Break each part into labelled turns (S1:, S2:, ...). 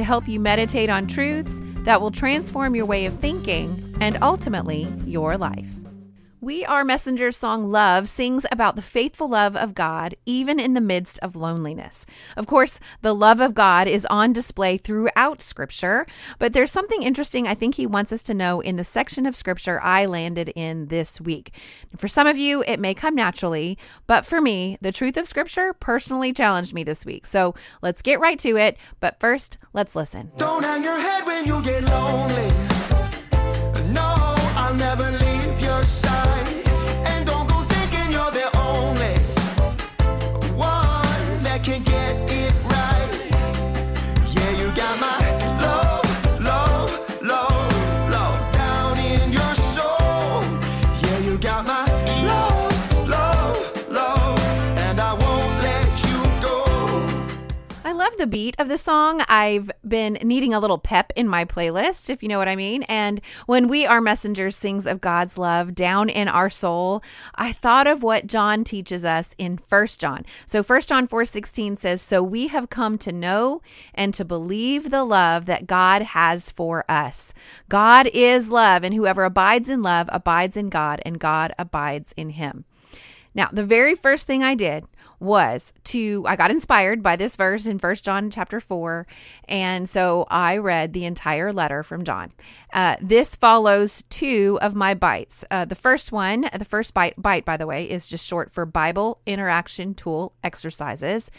S1: to help you meditate on truths that will transform your way of thinking and ultimately your life. We Are Messengers' song Love sings about the faithful love of God even in the midst of loneliness. Of course, the love of God is on display throughout Scripture, but there's something interesting I think he wants us to know in the section of Scripture I landed in this week. For some of you, it may come naturally, but for me, the truth of Scripture personally challenged me this week. So let's get right to it, but first, let's listen.
S2: Don't hang your head when you get lonely. No, I'll never leave your side. The
S1: beat of the song. I've been needing a little pep in my playlist, if you know what I mean. And when We Are Messengers sings of God's love down in our soul, I thought of what John teaches us in First John. So First John 4:16 says, "So we have come to know and to believe the love that God has for us. God is love, and whoever abides in love abides in God, and God abides in him." Now, the very first thing I did was to I got inspired by this verse in First John chapter 4, and so I read the entire letter from John. Uh, this follows two of my bites. Uh, the first one, the first bite, bite, by the way, is just short for Bible Interaction Tool Exercises.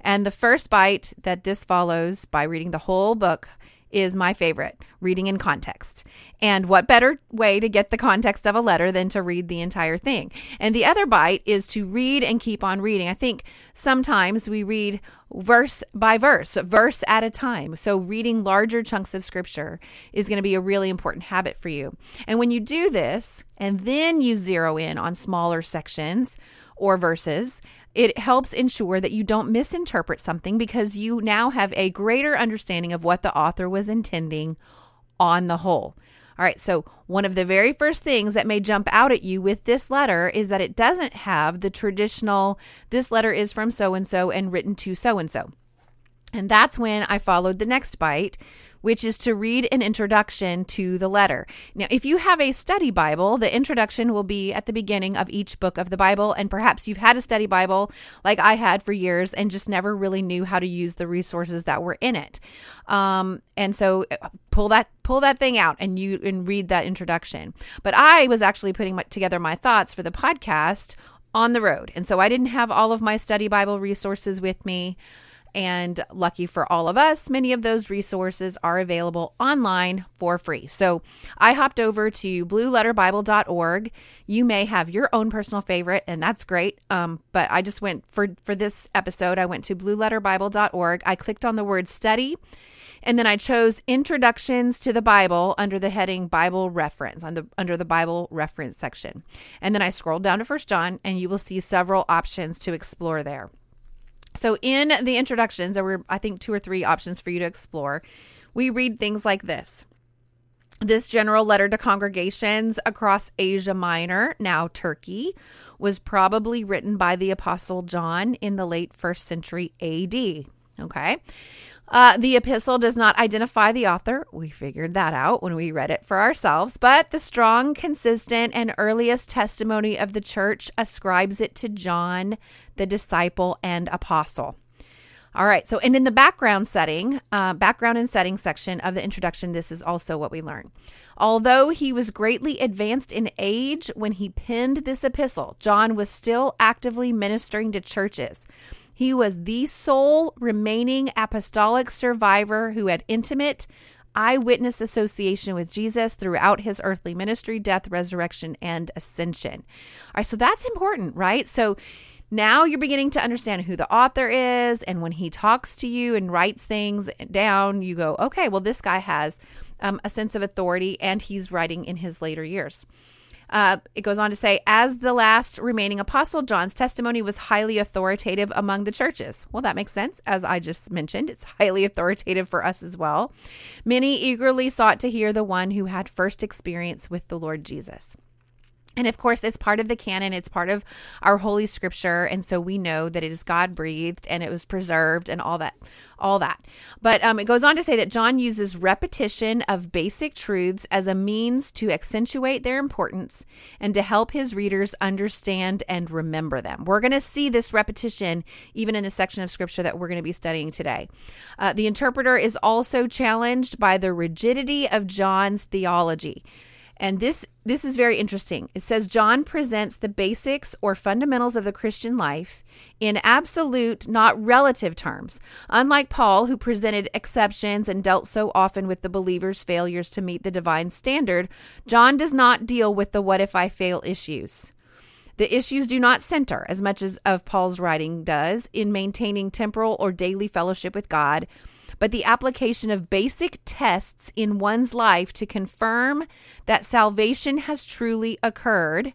S1: And the first bite that this follows by reading the whole book is my favorite reading in context. And what better way to get the context of a letter than to read the entire thing? And the other bite is to read and keep on reading. I think sometimes we read verse by verse, verse at a time. So reading larger chunks of scripture is going to be a really important habit for you. And when you do this and then you zero in on smaller sections, or verses, it helps ensure that you don't misinterpret something because you now have a greater understanding of what the author was intending on the whole. All right, so one of the very first things that may jump out at you with this letter is that it doesn't have the traditional, this letter is from so and so and written to so and so. And that's when I followed the next bite, which is to read an introduction to the letter. Now, if you have a study Bible, the introduction will be at the beginning of each book of the Bible. And perhaps you've had a study Bible like I had for years and just never really knew how to use the resources that were in it. Um, and so uh, pull that pull that thing out and you and read that introduction. But I was actually putting my, together my thoughts for the podcast on the road. And so I didn't have all of my study Bible resources with me. And lucky for all of us, many of those resources are available online for free. So I hopped over to blueletterbible.org. You may have your own personal favorite, and that's great. Um, but I just went for for this episode, I went to blueletterbible.org. I clicked on the word study. And then I chose introductions to the Bible under the heading Bible reference on the under the Bible reference section. And then I scrolled down to First John and you will see several options to explore there. So, in the introductions, there were, I think, two or three options for you to explore. We read things like this This general letter to congregations across Asia Minor, now Turkey, was probably written by the Apostle John in the late first century AD. Okay. Uh, the epistle does not identify the author. We figured that out when we read it for ourselves, but the strong, consistent, and earliest testimony of the church ascribes it to John, the disciple and apostle. All right. So, and in the background setting, uh, background and setting section of the introduction, this is also what we learn. Although he was greatly advanced in age when he penned this epistle, John was still actively ministering to churches. He was the sole remaining apostolic survivor who had intimate eyewitness association with Jesus throughout his earthly ministry, death, resurrection, and ascension. All right, so that's important, right? So now you're beginning to understand who the author is. And when he talks to you and writes things down, you go, okay, well, this guy has um, a sense of authority and he's writing in his later years. Uh, it goes on to say, as the last remaining apostle, John's testimony was highly authoritative among the churches. Well, that makes sense. As I just mentioned, it's highly authoritative for us as well. Many eagerly sought to hear the one who had first experience with the Lord Jesus. And of course, it's part of the canon, it's part of our holy scripture. And so we know that it is God breathed and it was preserved and all that, all that. But um, it goes on to say that John uses repetition of basic truths as a means to accentuate their importance and to help his readers understand and remember them. We're going to see this repetition even in the section of scripture that we're going to be studying today. Uh, the interpreter is also challenged by the rigidity of John's theology. And this this is very interesting. It says John presents the basics or fundamentals of the Christian life in absolute, not relative terms. Unlike Paul, who presented exceptions and dealt so often with the believer's failures to meet the divine standard, John does not deal with the what if I fail issues. The issues do not center, as much as of Paul's writing does, in maintaining temporal or daily fellowship with God but the application of basic tests in one's life to confirm that salvation has truly occurred.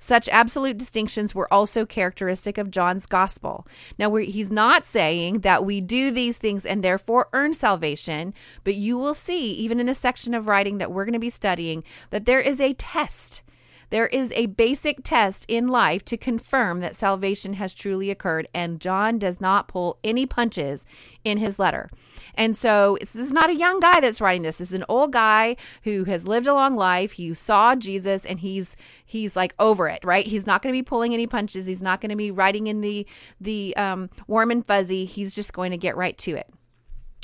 S1: Such absolute distinctions were also characteristic of John's gospel. Now, he's not saying that we do these things and therefore earn salvation, but you will see, even in the section of writing that we're going to be studying, that there is a test there is a basic test in life to confirm that salvation has truly occurred, and John does not pull any punches in his letter. And so this is not a young guy that's writing this. This is an old guy who has lived a long life. He saw Jesus and he's he's like over it, right? He's not going to be pulling any punches. He's not going to be writing in the the um, warm and fuzzy. He's just going to get right to it.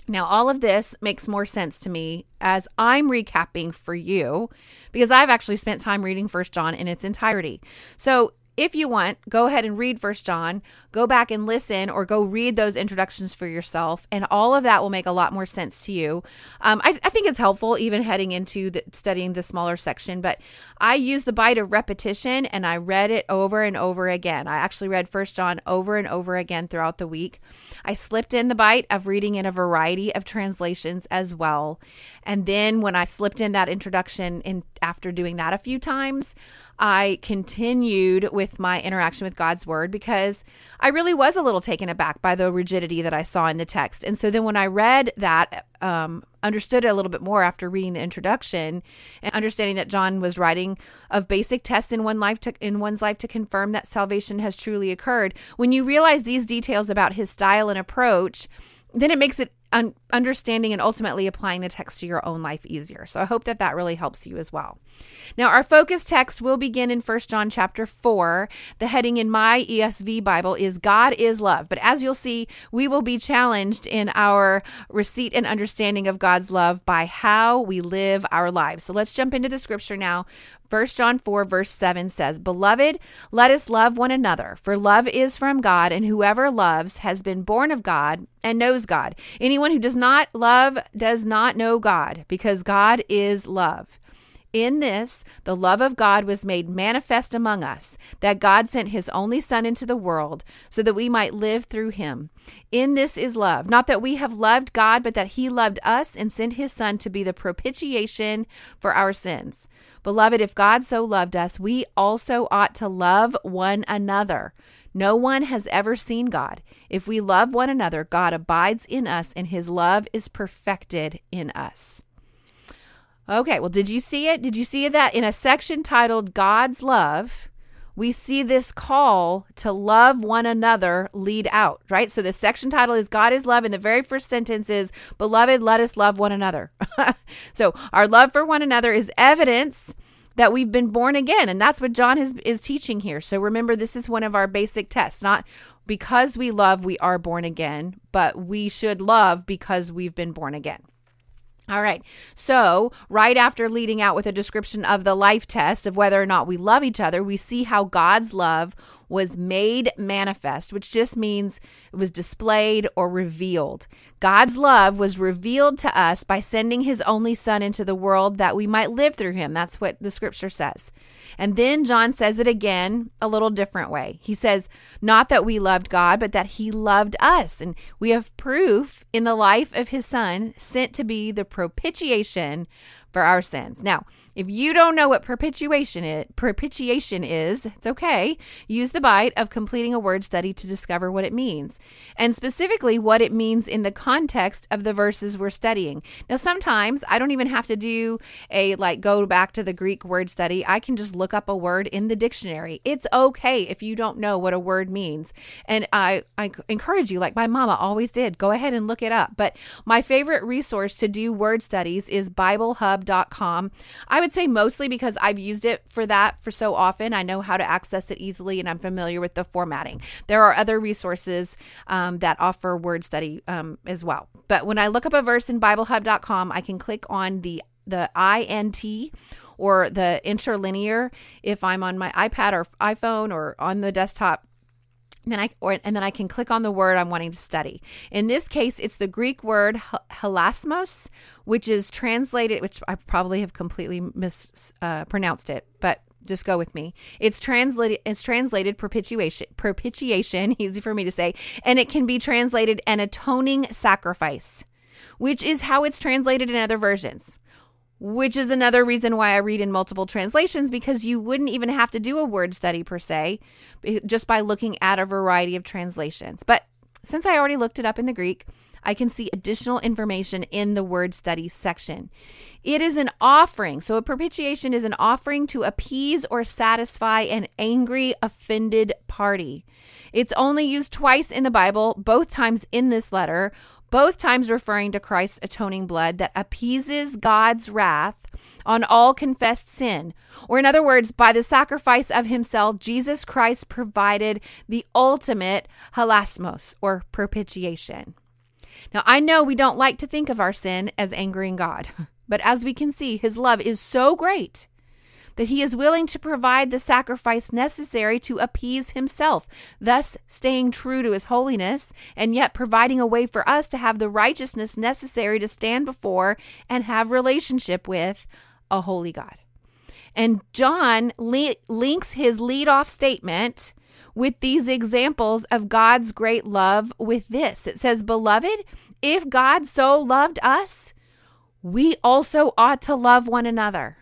S1: Now, all of this makes more sense to me as I'm recapping for you because I've actually spent time reading First John in its entirety. So, if you want, go ahead and read First John, go back and listen, or go read those introductions for yourself, and all of that will make a lot more sense to you. Um, I, I, think it's helpful even heading into the, studying the smaller section, but I use the bite of repetition and I read it over and over again. I actually read First John over and over again throughout the week. I slipped in the bite of reading in a variety of translations as well, and then when I slipped in that introduction, in after doing that a few times. I continued with my interaction with God's word because I really was a little taken aback by the rigidity that I saw in the text. And so then when I read that, um, understood it a little bit more after reading the introduction and understanding that John was writing of basic tests in one life to, in one's life to confirm that salvation has truly occurred. When you realize these details about his style and approach, then it makes it un- understanding and ultimately applying the text to your own life easier. So I hope that that really helps you as well. Now, our focus text will begin in First John chapter 4. The heading in my ESV Bible is God is love. But as you'll see, we will be challenged in our receipt and understanding of God's love by how we live our lives. So let's jump into the scripture now. 1 John 4, verse 7 says, Beloved, let us love one another, for love is from God, and whoever loves has been born of God and knows God. Anyone who does not love does not know God, because God is love. In this, the love of God was made manifest among us, that God sent his only Son into the world so that we might live through him. In this is love, not that we have loved God, but that he loved us and sent his Son to be the propitiation for our sins. Beloved, if God so loved us, we also ought to love one another. No one has ever seen God. If we love one another, God abides in us, and his love is perfected in us. Okay, well, did you see it? Did you see that in a section titled God's Love? We see this call to love one another lead out, right? So the section title is God is love, and the very first sentence is, Beloved, let us love one another. so our love for one another is evidence that we've been born again. And that's what John is, is teaching here. So remember, this is one of our basic tests, not because we love, we are born again, but we should love because we've been born again. All right. So, right after leading out with a description of the life test of whether or not we love each other, we see how God's love was made manifest, which just means it was displayed or revealed. God's love was revealed to us by sending his only son into the world that we might live through him. That's what the scripture says. And then John says it again a little different way. He says, not that we loved God, but that he loved us. And we have proof in the life of his son sent to be the propitiation for our sins. Now, if you don't know what is, propitiation is, it's okay. Use the bite of completing a word study to discover what it means, and specifically what it means in the context of the verses we're studying. Now, sometimes I don't even have to do a like go back to the Greek word study. I can just look up a word in the dictionary. It's okay if you don't know what a word means. And I I encourage you like my mama always did, go ahead and look it up. But my favorite resource to do word studies is I would say mostly because I've used it for that for so often. I know how to access it easily and I'm familiar with the formatting. There are other resources um, that offer word study um, as well. But when I look up a verse in biblehub.com, I can click on the the INT or the interlinear if I'm on my iPad or iPhone or on the desktop then I or, and then I can click on the word I'm wanting to study. In this case, it's the Greek word hilasmos, which is translated, which I probably have completely mispronounced uh, it, but just go with me. It's translated it's translated propitiation propitiation, easy for me to say, and it can be translated an atoning sacrifice, which is how it's translated in other versions which is another reason why I read in multiple translations because you wouldn't even have to do a word study per se eh, just by looking at a variety of translations. But since I already looked it up in the Greek, I can see additional information in the word study section. It is an offering. So, a propitiation is an offering to appease or satisfy an angry, offended party. It's only used twice in the Bible, both times in this letter both times referring to Christ's atoning blood that appeases God's wrath on all confessed sin. Or, in other words, by the sacrifice of himself, Jesus Christ provided the ultimate hilasmos or propitiation. Now, I know we don't like to think of our sin as angering God, but as we can see, his love is so great that he is willing to provide the sacrifice necessary to appease himself, thus staying true to his holiness, and yet providing a way for us to have the righteousness necessary to stand before and have relationship with a holy God. And John links his lead-off statement with these examples of God's great love with this. It says, Beloved, if God so loved us, we also ought to love one another.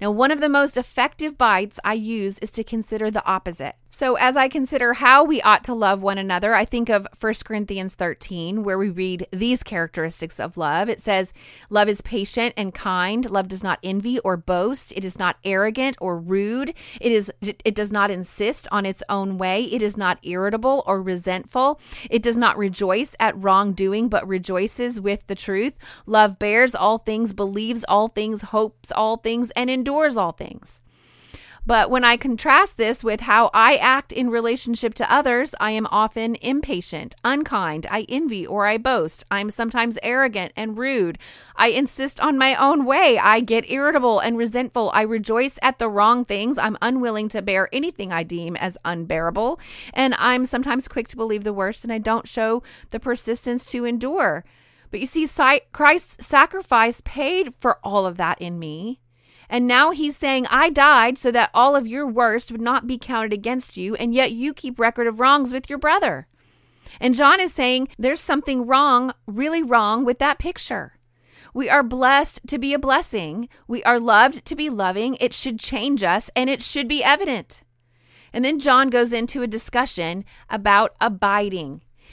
S1: Now, one of the most effective bites I use is to consider the opposite. So, as I consider how we ought to love one another, I think of 1 Corinthians 13, where we read these characteristics of love. It says, Love is patient and kind. Love does not envy or boast. It is not arrogant or rude. It is it does not insist on its own way. It is not irritable or resentful. It does not rejoice at wrongdoing, but rejoices with the truth. Love bears all things, believes all things, hopes all things, and endures all things. But when I contrast this with how I act in relationship to others, I am often impatient, unkind, I envy or I boast. I'm sometimes arrogant and rude. I insist on my own way. I get irritable and resentful. I rejoice at the wrong things. I'm unwilling to bear anything I deem as unbearable. And I'm sometimes quick to believe the worst and I don't show the persistence to endure. But you see, Christ's sacrifice paid for all of that in me. And now he's saying, I died so that all of your worst would not be counted against you, and yet you keep record of wrongs with your brother. And John is saying, there's something wrong, really wrong with that picture. We are blessed to be a blessing. We are loved to be loving. It should change us and it should be evident. And then John goes into a discussion about abiding.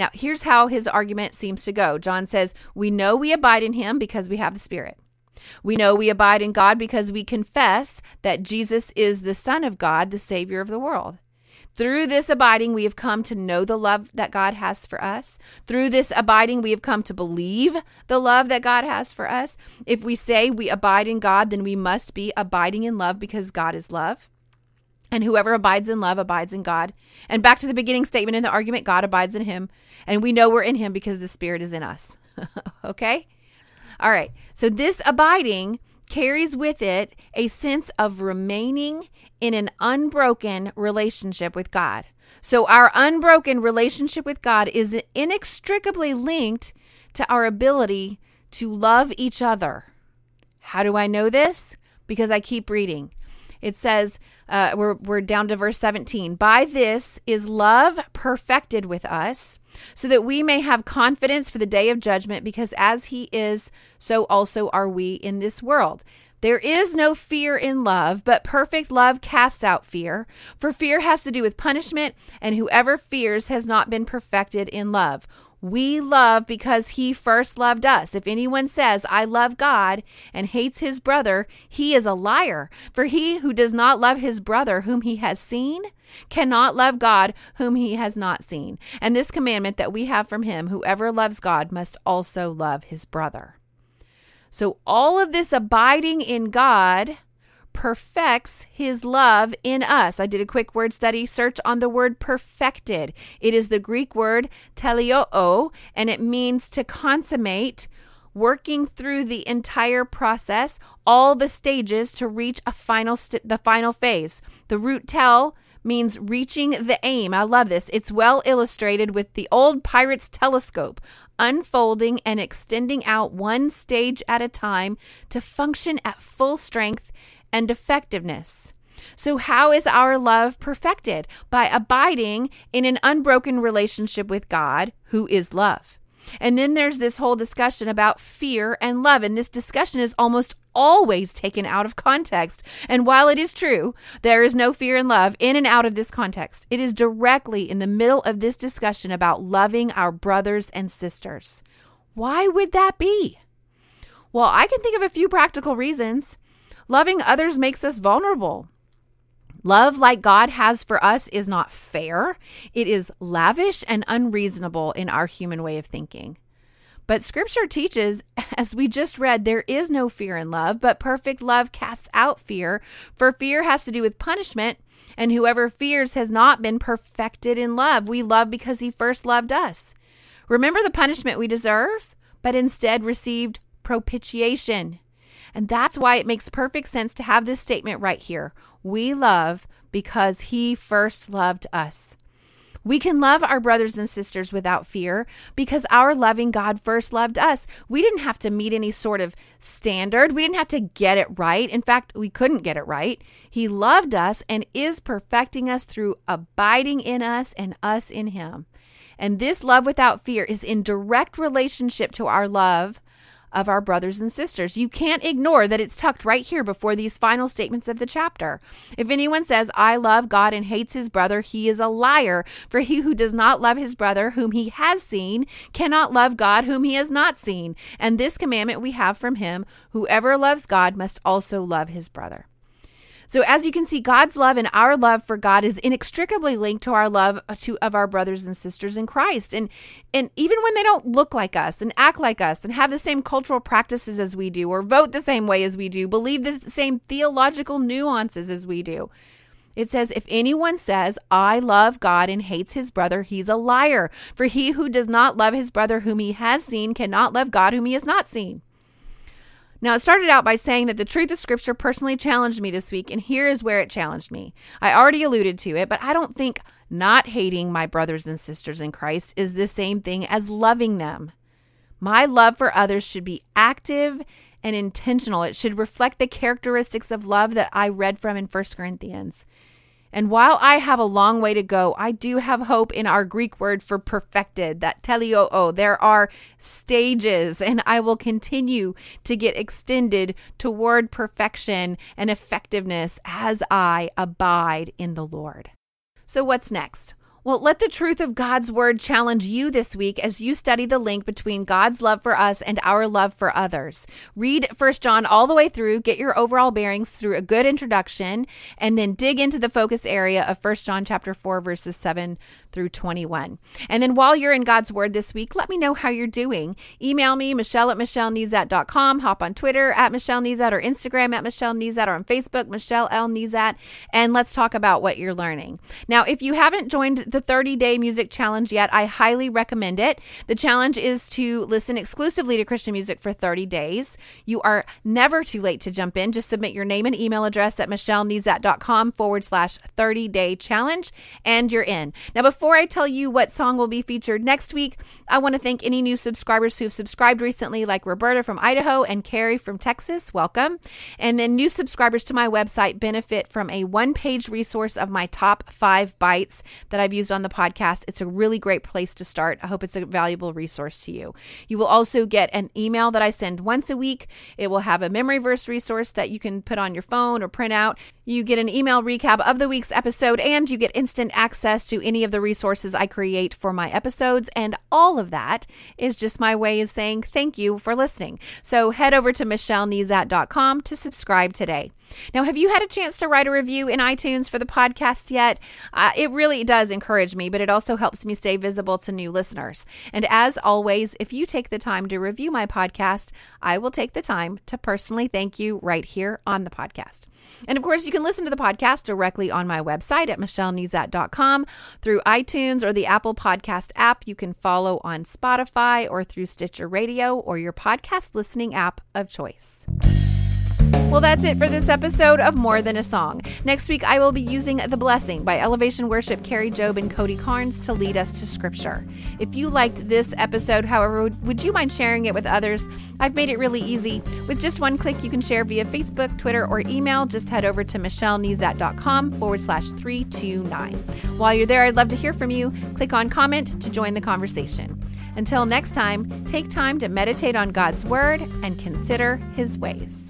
S1: Now, here's how his argument seems to go. John says, We know we abide in him because we have the Spirit. We know we abide in God because we confess that Jesus is the Son of God, the Savior of the world. Through this abiding, we have come to know the love that God has for us. Through this abiding, we have come to believe the love that God has for us. If we say we abide in God, then we must be abiding in love because God is love. And whoever abides in love abides in God. And back to the beginning statement in the argument God abides in him. And we know we're in him because the Spirit is in us. okay? All right. So this abiding carries with it a sense of remaining in an unbroken relationship with God. So our unbroken relationship with God is inextricably linked to our ability to love each other. How do I know this? Because I keep reading. It says, uh, we're, we're down to verse 17. By this is love perfected with us, so that we may have confidence for the day of judgment, because as he is, so also are we in this world. There is no fear in love, but perfect love casts out fear. For fear has to do with punishment, and whoever fears has not been perfected in love. We love because he first loved us. If anyone says, I love God, and hates his brother, he is a liar. For he who does not love his brother whom he has seen cannot love God whom he has not seen. And this commandment that we have from him, whoever loves God must also love his brother. So all of this abiding in God perfects his love in us. I did a quick word study search on the word perfected. It is the Greek word teleoo, and it means to consummate, working through the entire process, all the stages to reach a final st- the final phase. The root tel means reaching the aim. I love this. It's well illustrated with the old pirate's telescope, unfolding and extending out one stage at a time to function at full strength and effectiveness. So, how is our love perfected? By abiding in an unbroken relationship with God, who is love. And then there's this whole discussion about fear and love. And this discussion is almost always taken out of context. And while it is true, there is no fear and love in and out of this context, it is directly in the middle of this discussion about loving our brothers and sisters. Why would that be? Well, I can think of a few practical reasons. Loving others makes us vulnerable. Love like God has for us is not fair. It is lavish and unreasonable in our human way of thinking. But scripture teaches, as we just read, there is no fear in love, but perfect love casts out fear, for fear has to do with punishment, and whoever fears has not been perfected in love. We love because he first loved us. Remember the punishment we deserve, but instead received propitiation. And that's why it makes perfect sense to have this statement right here. We love because he first loved us. We can love our brothers and sisters without fear because our loving God first loved us. We didn't have to meet any sort of standard. We didn't have to get it right. In fact, we couldn't get it right. He loved us and is perfecting us through abiding in us and us in Him. And this love without fear is in direct relationship to our love of our brothers and sisters. You can't ignore that it's tucked right here before these final statements of the chapter. If anyone says, I love God and hates his brother, he is a liar. For he who does not love his brother, whom he has seen, cannot love God, whom he has not seen. And this commandment we have from him whoever loves God must also love his brother. So as you can see, God's love and our love for God is inextricably linked to our love to of our brothers and sisters in Christ. And and even when they don't look like us and act like us and have the same cultural practices as we do or vote the same way as we do, believe the same theological nuances as we do. It says, If anyone says, I love God and hates his brother, he's a liar. For he who does not love his brother whom he has seen cannot love God whom he has not seen. Now, it started out by saying that the truth of Scripture personally challenged me this week, and here is where it challenged me. I already alluded to it, but I don't think not hating my brothers and sisters in Christ is the same thing as loving them. My love for others should be active and intentional. It should reflect the characteristics of love that I read from in 1 Corinthians. And while I have a long way to go, I do have hope in our Greek word for perfected, that teleoo. There are stages, and I will continue to get extended toward perfection and effectiveness as I abide in the Lord. So, what's next? Well, let the truth of God's word challenge you this week as you study the link between God's love for us and our love for others. Read 1 John all the way through, get your overall bearings through a good introduction, and then dig into the focus area of 1 John chapter 4 verses 7 through 21. And then while you're in God's word this week, let me know how you're doing. Email me, Michelle at MichelleNezat.com, hop on Twitter at Michelle Nezat or Instagram at Michelle Nezat or on Facebook, Michelle L. Nezat, and let's talk about what you're learning. Now, if you haven't joined the 30 day music challenge yet, I highly recommend it. The challenge is to listen exclusively to Christian music for 30 days. You are never too late to jump in. Just submit your name and email address at michellenezat.com forward slash 30 day challenge, and you're in. Now, before I tell you what song will be featured next week, I want to thank any new subscribers who've subscribed recently, like Roberta from Idaho and Carrie from Texas. Welcome. And then new subscribers to my website benefit from a one page resource of my top five bites that I've used on the podcast. It's a really great place to start. I hope it's a valuable resource to you. You will also get an email that I send once a week. It will have a memory verse resource that you can put on your phone or print out. You get an email recap of the week's episode, and you get instant access to any of the resources I create for my episodes. And all of that is just my way of saying thank you for listening. So head over to michellenezat.com to subscribe today. Now, have you had a chance to write a review in iTunes for the podcast yet? Uh, it really does encourage me, but it also helps me stay visible to new listeners. And as always, if you take the time to review my podcast, I will take the time to personally thank you right here on the podcast. And of course, you can listen to the podcast directly on my website at michellenezat.com through iTunes or the Apple Podcast app. You can follow on Spotify or through Stitcher Radio or your podcast listening app of choice. Well, that's it for this episode of More Than a Song. Next week, I will be using The Blessing by Elevation Worship, Kari Jobe, and Cody Carnes to lead us to Scripture. If you liked this episode, however, would you mind sharing it with others? I've made it really easy. With just one click, you can share via Facebook, Twitter, or email. Just head over to michellenezat.com forward slash 329. While you're there, I'd love to hear from you. Click on comment to join the conversation. Until next time, take time to meditate on God's Word and consider His ways.